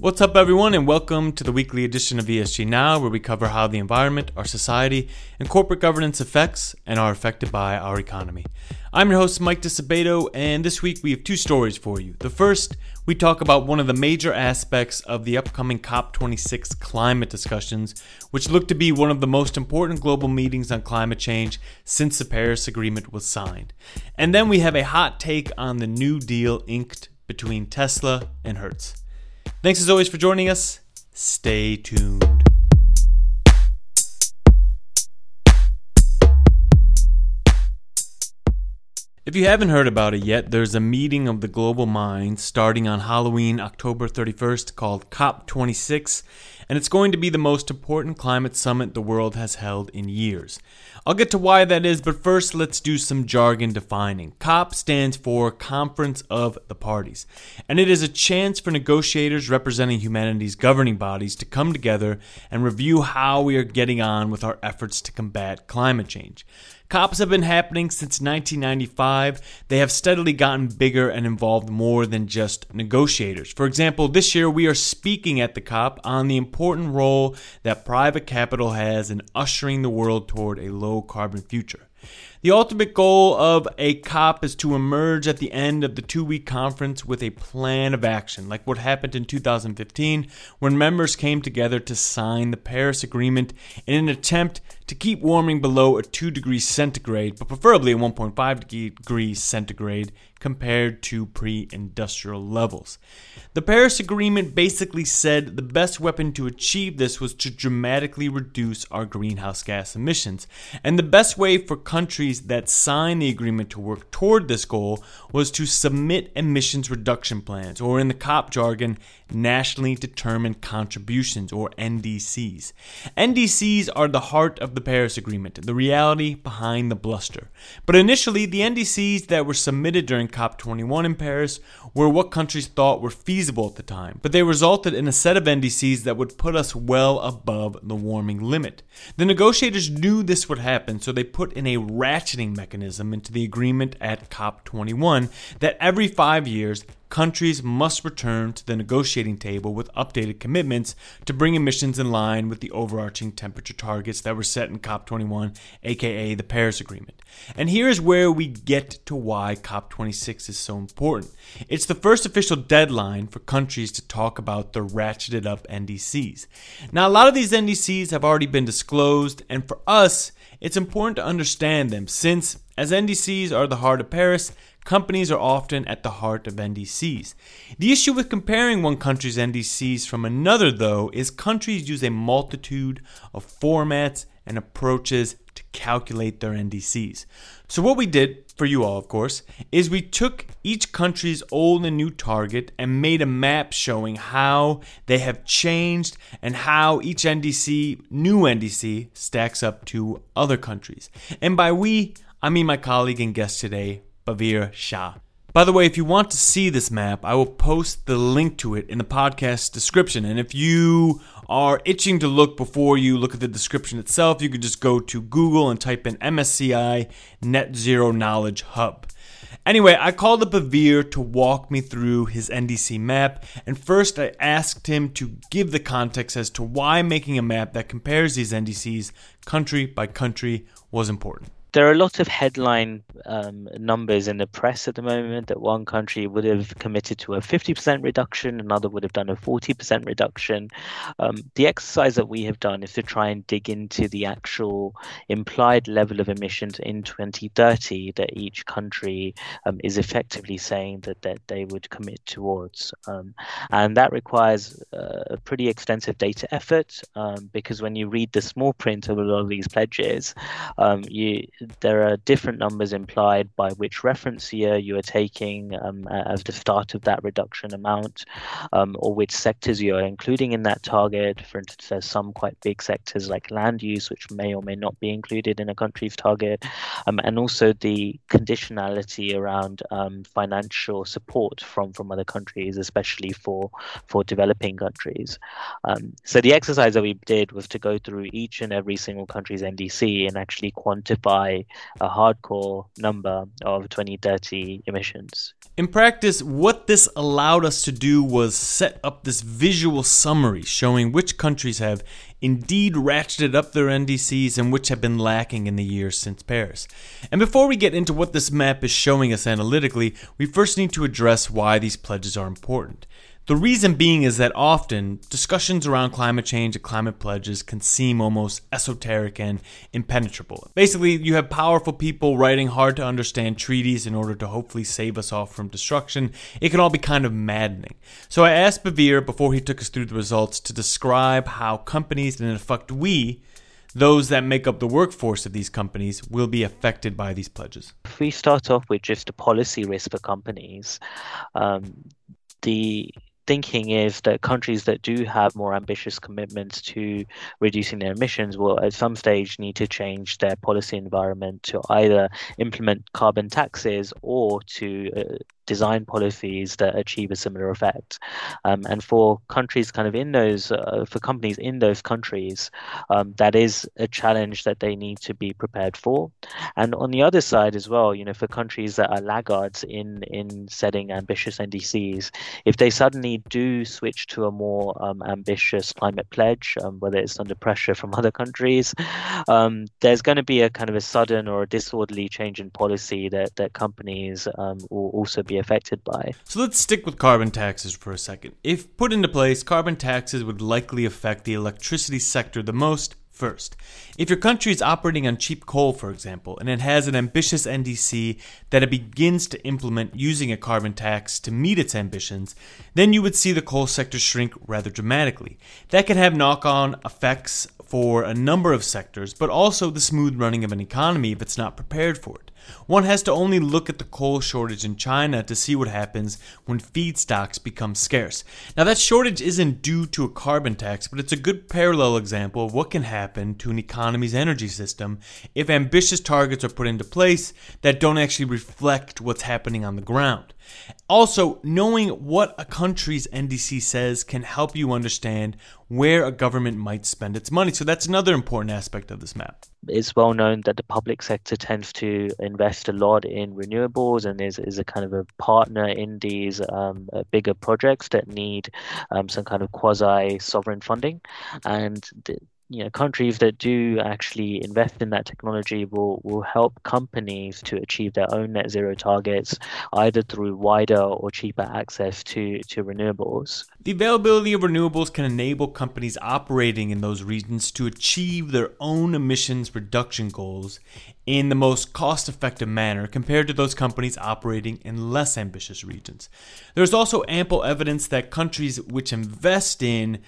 What's up, everyone, and welcome to the weekly edition of ESG Now, where we cover how the environment, our society, and corporate governance affects and are affected by our economy. I'm your host, Mike Disabato, and this week we have two stories for you. The first, we talk about one of the major aspects of the upcoming COP26 climate discussions, which look to be one of the most important global meetings on climate change since the Paris Agreement was signed. And then we have a hot take on the New Deal inked between Tesla and Hertz. Thanks as always for joining us. Stay tuned. If you haven't heard about it yet, there's a meeting of the global minds starting on Halloween, October 31st, called COP26, and it's going to be the most important climate summit the world has held in years. I'll get to why that is, but first let's do some jargon defining. COP stands for Conference of the Parties, and it is a chance for negotiators representing humanity's governing bodies to come together and review how we are getting on with our efforts to combat climate change. COPs have been happening since 1995. They have steadily gotten bigger and involved more than just negotiators. For example, this year we are speaking at the COP on the important role that private capital has in ushering the world toward a low carbon future. The ultimate goal of a COP is to emerge at the end of the two week conference with a plan of action, like what happened in 2015 when members came together to sign the Paris Agreement in an attempt to keep warming below a 2 degrees centigrade, but preferably a 1.5 degrees centigrade compared to pre industrial levels. The Paris Agreement basically said the best weapon to achieve this was to dramatically reduce our greenhouse gas emissions. And the best way for countries that signed the agreement to work toward this goal was to submit emissions reduction plans, or in the COP jargon, nationally determined contributions, or NDCs. NDCs are the heart of the Paris Agreement, the reality behind the bluster. But initially, the NDCs that were submitted during COP21 in Paris were what countries thought were feasible at the time, but they resulted in a set of NDCs that would put us well above the warming limit. The negotiators knew this would happen, so they put in a ratcheting mechanism into the agreement at COP21 that every five years, countries must return to the negotiating table with updated commitments to bring emissions in line with the overarching temperature targets that were set in COP21, aka the Paris Agreement. And here is where we get to why COP26 is so important. It's the first official deadline for countries to talk about their ratcheted up NDCs. Now, a lot of these NDCs have already been disclosed, and for us, it's important to understand them since, as NDCs are the heart of Paris, companies are often at the heart of NDCs. The issue with comparing one country's NDCs from another, though, is countries use a multitude of formats and approaches to calculate their NDCs. So, what we did for you all, of course, is we took each country's old and new target and made a map showing how they have changed and how each NDC, new NDC, stacks up to other countries. And by we, I mean my colleague and guest today, Bavir Shah. By the way, if you want to see this map, I will post the link to it in the podcast description. And if you are itching to look before you look at the description itself, you can just go to Google and type in MSCI Net Zero Knowledge Hub. Anyway, I called up Bavir to walk me through his NDC map, and first I asked him to give the context as to why making a map that compares these NDCs country by country was important there are a lot of headline um, numbers in the press at the moment that one country would have committed to a 50% reduction, another would have done a 40% reduction. Um, the exercise that we have done is to try and dig into the actual implied level of emissions in 2030 that each country um, is effectively saying that, that they would commit towards. Um, and that requires uh, a pretty extensive data effort um, because when you read the small print of a lot of these pledges, um, you there are different numbers implied by which reference year you are taking um, as the start of that reduction amount, um, or which sectors you are including in that target. For instance, there's some quite big sectors like land use, which may or may not be included in a country's target, um, and also the conditionality around um, financial support from, from other countries, especially for, for developing countries. Um, so the exercise that we did was to go through each and every single country's NDC and actually quantify a hardcore number of 2030 emissions. In practice, what this allowed us to do was set up this visual summary showing which countries have indeed ratcheted up their NDCs and which have been lacking in the years since Paris. And before we get into what this map is showing us analytically, we first need to address why these pledges are important. The reason being is that often discussions around climate change and climate pledges can seem almost esoteric and impenetrable. Basically, you have powerful people writing hard to understand treaties in order to hopefully save us all from destruction. It can all be kind of maddening. So I asked Bavir before he took us through the results to describe how companies, and in effect we, those that make up the workforce of these companies will be affected by these pledges. If we start off with just a policy risk for companies, um, the thinking is that countries that do have more ambitious commitments to reducing their emissions will at some stage need to change their policy environment to either implement carbon taxes or to uh, design policies that achieve a similar effect. Um, and for countries kind of in those, uh, for companies in those countries, um, that is a challenge that they need to be prepared for. And on the other side as well, you know, for countries that are laggards in, in setting ambitious NDCs, if they suddenly do switch to a more um, ambitious climate pledge, um, whether it's under pressure from other countries, um, there's going to be a kind of a sudden or a disorderly change in policy that, that companies um, will also be affected by. So let's stick with carbon taxes for a second. If put into place, carbon taxes would likely affect the electricity sector the most first. If your country is operating on cheap coal, for example, and it has an ambitious NDC that it begins to implement using a carbon tax to meet its ambitions, then you would see the coal sector shrink rather dramatically. That can have knock on effects for a number of sectors, but also the smooth running of an economy if it's not prepared for it. One has to only look at the coal shortage in China to see what happens when feedstocks become scarce. Now, that shortage isn't due to a carbon tax, but it's a good parallel example of what can happen to an economy's energy system if ambitious targets are put into place that don't actually reflect what's happening on the ground. Also, knowing what a country's NDC says can help you understand where a government might spend its money. So that's another important aspect of this map. It's well known that the public sector tends to invest a lot in renewables and is, is a kind of a partner in these um, uh, bigger projects that need um, some kind of quasi sovereign funding. And the, you know countries that do actually invest in that technology will will help companies to achieve their own net zero targets either through wider or cheaper access to to renewables the availability of renewables can enable companies operating in those regions to achieve their own emissions reduction goals in the most cost effective manner compared to those companies operating in less ambitious regions. There's also ample evidence that countries which invest in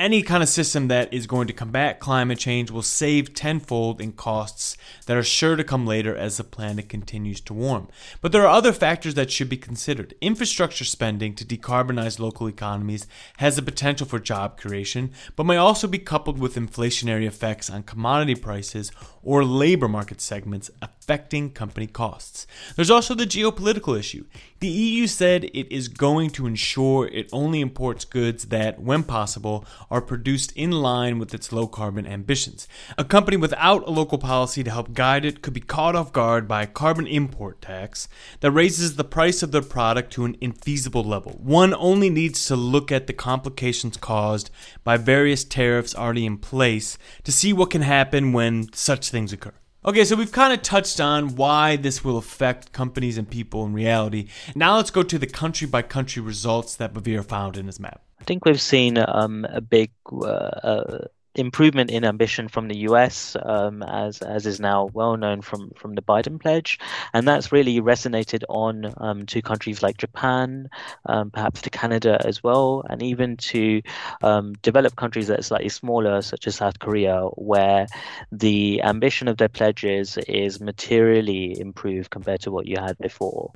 any kind of system that is going to combat climate change will save tenfold in costs that are sure to come later as the planet continues to warm. But there are other factors that should be considered. Infrastructure spending to decarbonize local economies has the potential for job creation, but may also be coupled with inflationary effects on commodity prices or labor market segments affecting company costs. There's also the geopolitical issue. The EU said it is going to ensure it only imports goods that, when possible, are produced in line with its low carbon ambitions. A company without a local policy to help guide it could be caught off guard by a carbon import tax that raises the price of their product to an infeasible level. One only needs to look at the complications caused by various tariffs already in place to see what can happen when such things occur. Okay, so we've kind of touched on why this will affect companies and people in reality. Now let's go to the country by country results that Bavir found in his map. I think we've seen um, a big uh, uh, improvement in ambition from the US, um, as as is now well known from from the Biden pledge, and that's really resonated on um, to countries like Japan, um, perhaps to Canada as well, and even to um, developed countries that are slightly smaller, such as South Korea, where the ambition of their pledges is materially improved compared to what you had before.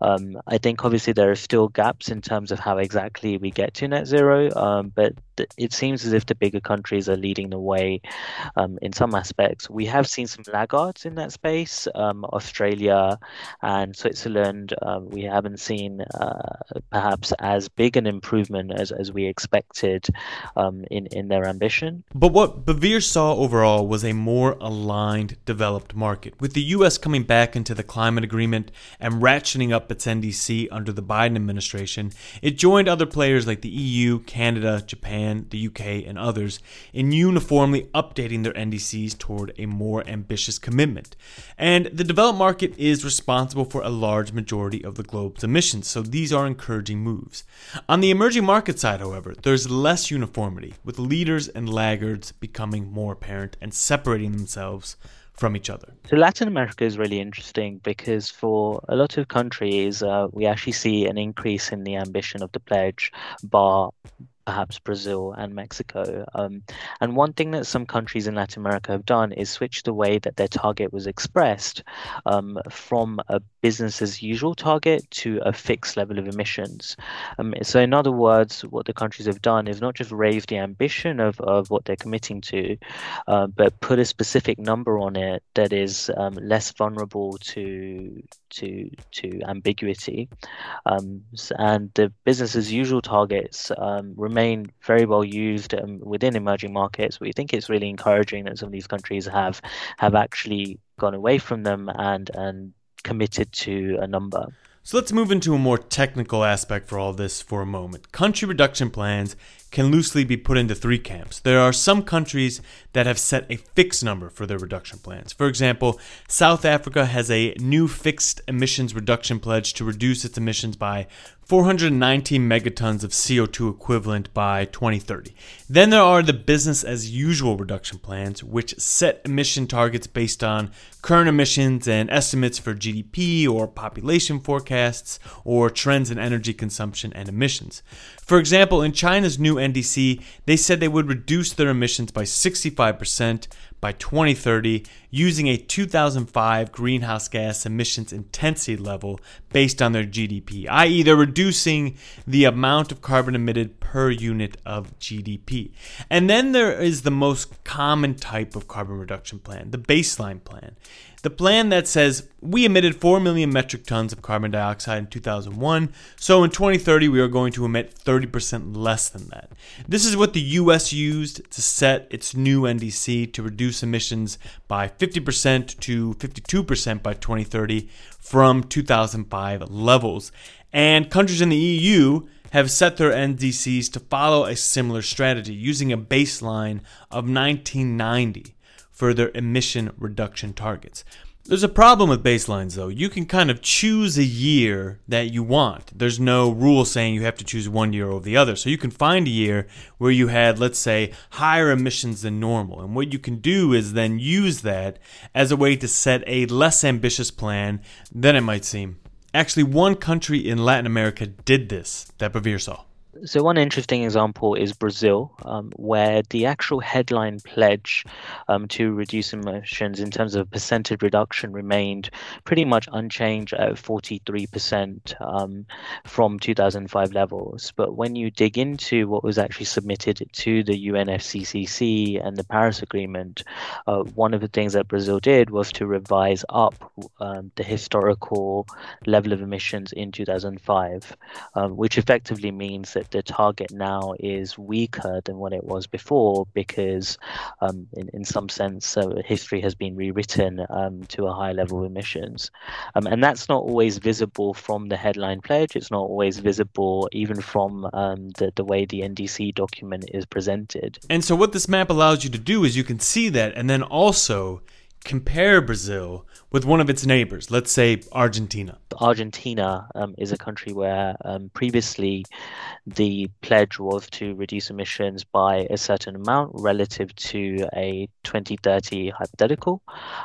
Um, I think obviously there are still gaps in terms of how exactly we get to net zero, um, it seems as if the bigger countries are leading the way um, in some aspects. We have seen some laggards in that space. Um, Australia and Switzerland, um, we haven't seen uh, perhaps as big an improvement as, as we expected um, in, in their ambition. But what Bavir saw overall was a more aligned, developed market, with the U.S. coming back into the climate agreement and ratcheting up its NDC under the Biden administration. It joined other players like the EU, Canada, Japan, the UK, and others in uniformly updating their NDCs toward a more ambitious commitment. And the developed market is responsible for a large majority of the globe's emissions, so these are encouraging moves. On the emerging market side, however, there's less uniformity, with leaders and laggards becoming more apparent and separating themselves from each other? So Latin America is really interesting because for a lot of countries, uh, we actually see an increase in the ambition of the pledge, bar perhaps Brazil and Mexico. Um, and one thing that some countries in Latin America have done is switch the way that their target was expressed um, from a business as usual target to a fixed level of emissions. Um, so, in other words, what the countries have done is not just raise the ambition of, of what they're committing to, uh, but put a specific number on it that is um, less vulnerable to to to ambiguity. Um, and the business as usual targets um, remain very well used um, within emerging markets. We think it's really encouraging that some of these countries have have actually gone away from them and and committed to a number. So let's move into a more technical aspect for all this for a moment. Country reduction plans can loosely be put into three camps. There are some countries that have set a fixed number for their reduction plans. For example, South Africa has a new fixed emissions reduction pledge to reduce its emissions by 419 megatons of CO2 equivalent by 2030. Then there are the business as usual reduction plans, which set emission targets based on current emissions and estimates for GDP or population forecasts or trends in energy consumption and emissions. For example, in China's new NDC, they said they would reduce their emissions by 65% by 2030 using a 2005 greenhouse gas emissions intensity level based on their GDP, i.e., they're reducing the amount of carbon emitted per unit of GDP. And then there is the most common type of carbon reduction plan, the baseline plan. The plan that says we emitted 4 million metric tons of carbon dioxide in 2001, so in 2030 we are going to emit 30% less than that. This is what the US used to set its new NDC to reduce emissions by 50% to 52% by 2030 from 2005 levels. And countries in the EU have set their NDCs to follow a similar strategy using a baseline of 1990 for their emission reduction targets. There's a problem with baselines though. You can kind of choose a year that you want. There's no rule saying you have to choose one year over the other. So you can find a year where you had, let's say, higher emissions than normal. And what you can do is then use that as a way to set a less ambitious plan than it might seem. Actually, one country in Latin America did this that Bavir saw. So one interesting example is Brazil, um, where the actual headline pledge um, to reduce emissions in terms of percentage reduction remained pretty much unchanged at 43% um, from 2005 levels. But when you dig into what was actually submitted to the UNFCCC and the Paris Agreement, uh, one of the things that Brazil did was to revise up um, the historical level of emissions in 2005, um, which effectively means that the target now is weaker than what it was before because, um, in, in some sense, uh, history has been rewritten um, to a high level of emissions. Um, and that's not always visible from the headline pledge. It's not always visible even from um, the, the way the NDC document is presented. And so, what this map allows you to do is you can see that and then also compare Brazil with one of its neighbors, let's say Argentina. Argentina um, is a country where um, previously the pledge was to reduce emissions by a certain amount relative to a 2030 hypothetical.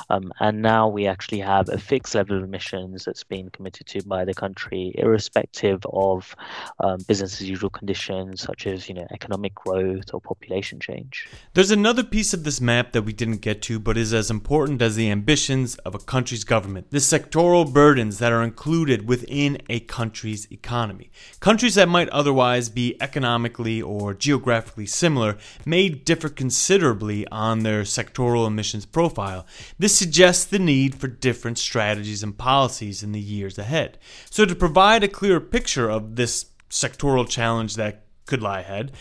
Um, and now we actually have a fixed level of emissions that's been committed to by the country, irrespective of um, business as usual conditions such as you know economic growth or population change. There's another piece of this map that we didn't get to, but is as important as the ambitions of a country's government. The sectoral burdens that are included within a country's economy. Countries that might otherwise be economically or geographically similar may differ considerably on their sectoral emissions profile. This suggests the need for different strategies and policies in the years ahead. So, to provide a clearer picture of this sectoral challenge that could lie ahead,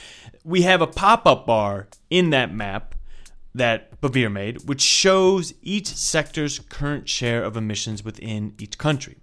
we have a pop up bar in that map that Bavir made, which shows each sector's current share of emissions within each country.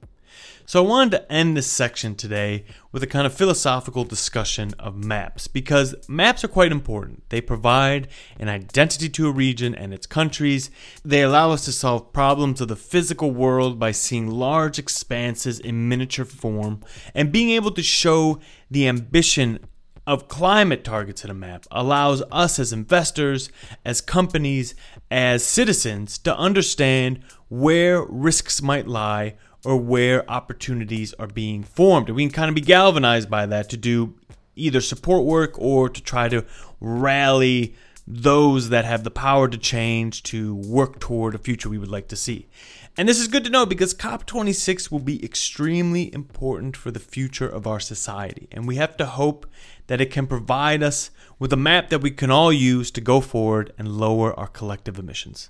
So I wanted to end this section today with a kind of philosophical discussion of maps because maps are quite important. They provide an identity to a region and its countries. They allow us to solve problems of the physical world by seeing large expanses in miniature form and being able to show the ambition of climate targets in a map allows us as investors, as companies, as citizens to understand where risks might lie or where opportunities are being formed. And we can kind of be galvanized by that to do either support work or to try to rally those that have the power to change to work toward a future we would like to see. And this is good to know because COP26 will be extremely important for the future of our society. And we have to hope that it can provide us with a map that we can all use to go forward and lower our collective emissions.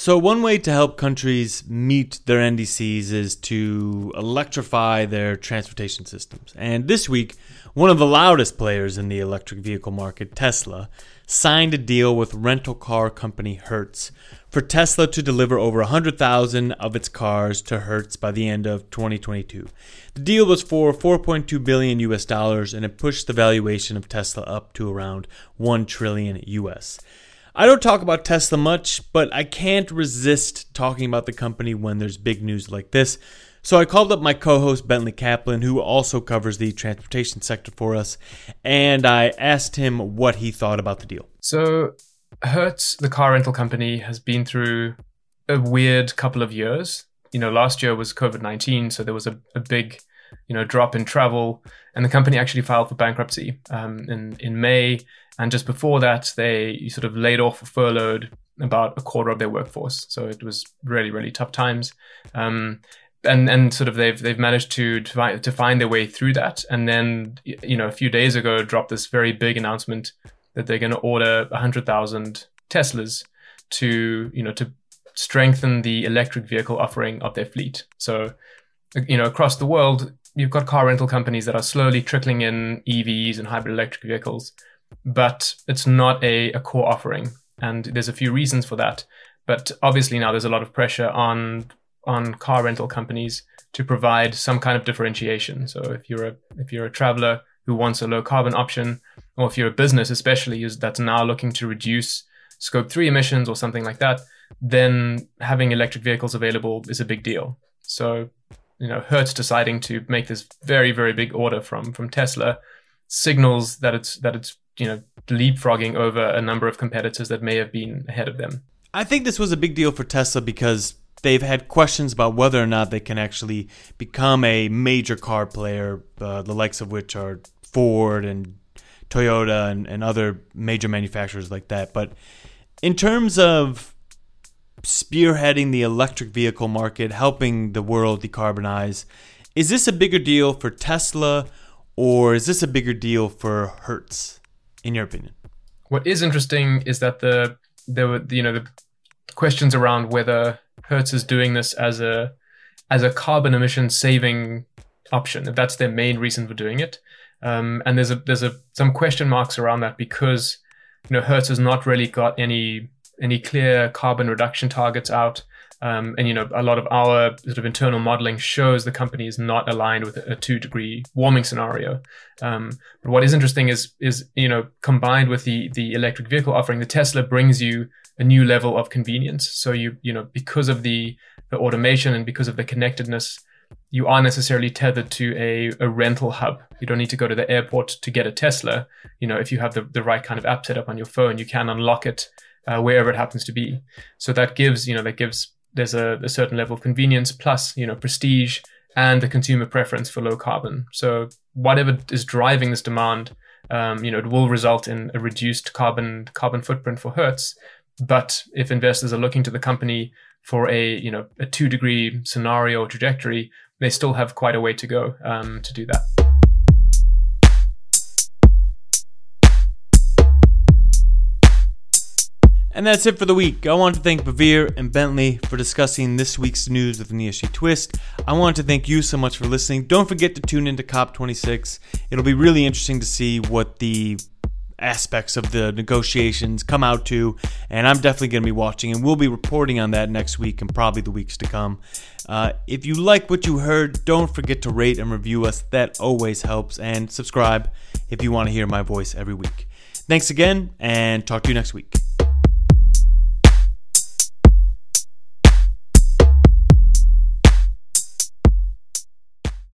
So, one way to help countries meet their NDCs is to electrify their transportation systems. And this week, one of the loudest players in the electric vehicle market, Tesla, signed a deal with rental car company Hertz for Tesla to deliver over 100,000 of its cars to Hertz by the end of 2022. The deal was for 4.2 billion US dollars and it pushed the valuation of Tesla up to around 1 trillion US. I don't talk about Tesla much, but I can't resist talking about the company when there's big news like this. So I called up my co host Bentley Kaplan, who also covers the transportation sector for us, and I asked him what he thought about the deal. So, Hertz, the car rental company, has been through a weird couple of years. You know, last year was COVID 19, so there was a, a big you know drop in travel and the company actually filed for bankruptcy um, in in May and just before that they sort of laid off or furloughed about a quarter of their workforce. So it was really really tough times. Um, and and sort of they've they've managed to to find, to find their way through that. And then you know a few days ago dropped this very big announcement that they're going to order 100,000 Teslas to you know to strengthen the electric vehicle offering of their fleet. So you know across the world you've got car rental companies that are slowly trickling in EVs and hybrid electric vehicles, but it's not a, a core offering. And there's a few reasons for that. But obviously now there's a lot of pressure on on car rental companies to provide some kind of differentiation. So if you're a if you're a traveler who wants a low carbon option, or if you're a business especially that's now looking to reduce scope three emissions or something like that, then having electric vehicles available is a big deal. So you know Hertz deciding to make this very very big order from from Tesla signals that it's that it's you know leapfrogging over a number of competitors that may have been ahead of them. I think this was a big deal for Tesla because they've had questions about whether or not they can actually become a major car player, uh, the likes of which are Ford and Toyota and, and other major manufacturers like that. But in terms of spearheading the electric vehicle market, helping the world decarbonize. Is this a bigger deal for Tesla or is this a bigger deal for Hertz, in your opinion? What is interesting is that the there were you know the questions around whether Hertz is doing this as a as a carbon emission saving option, if that's their main reason for doing it. Um, and there's a there's a some question marks around that because you know Hertz has not really got any any clear carbon reduction targets out. Um, and you know, a lot of our sort of internal modeling shows the company is not aligned with a two degree warming scenario. Um, but what is interesting is is you know, combined with the the electric vehicle offering, the Tesla brings you a new level of convenience. So you you know, because of the the automation and because of the connectedness, you are necessarily tethered to a, a rental hub. You don't need to go to the airport to get a Tesla. You know, if you have the, the right kind of app set up on your phone, you can unlock it uh, wherever it happens to be. So that gives, you know, that gives there's a, a, certain level of convenience plus, you know, prestige and the consumer preference for low carbon. So whatever is driving this demand, Um, you know, it will result in a reduced carbon carbon footprint for Hertz. But if investors are looking to the company for a you know a two degree scenario trajectory, they still have quite a way to go um, to do that. And that's it for the week. I want to thank Bavir and Bentley for discussing this week's news with an ESG twist. I want to thank you so much for listening. Don't forget to tune into COP26. It'll be really interesting to see what the aspects of the negotiations come out to, and I'm definitely going to be watching, and we'll be reporting on that next week and probably the weeks to come. Uh, if you like what you heard, don't forget to rate and review us. That always helps, and subscribe if you want to hear my voice every week. Thanks again, and talk to you next week.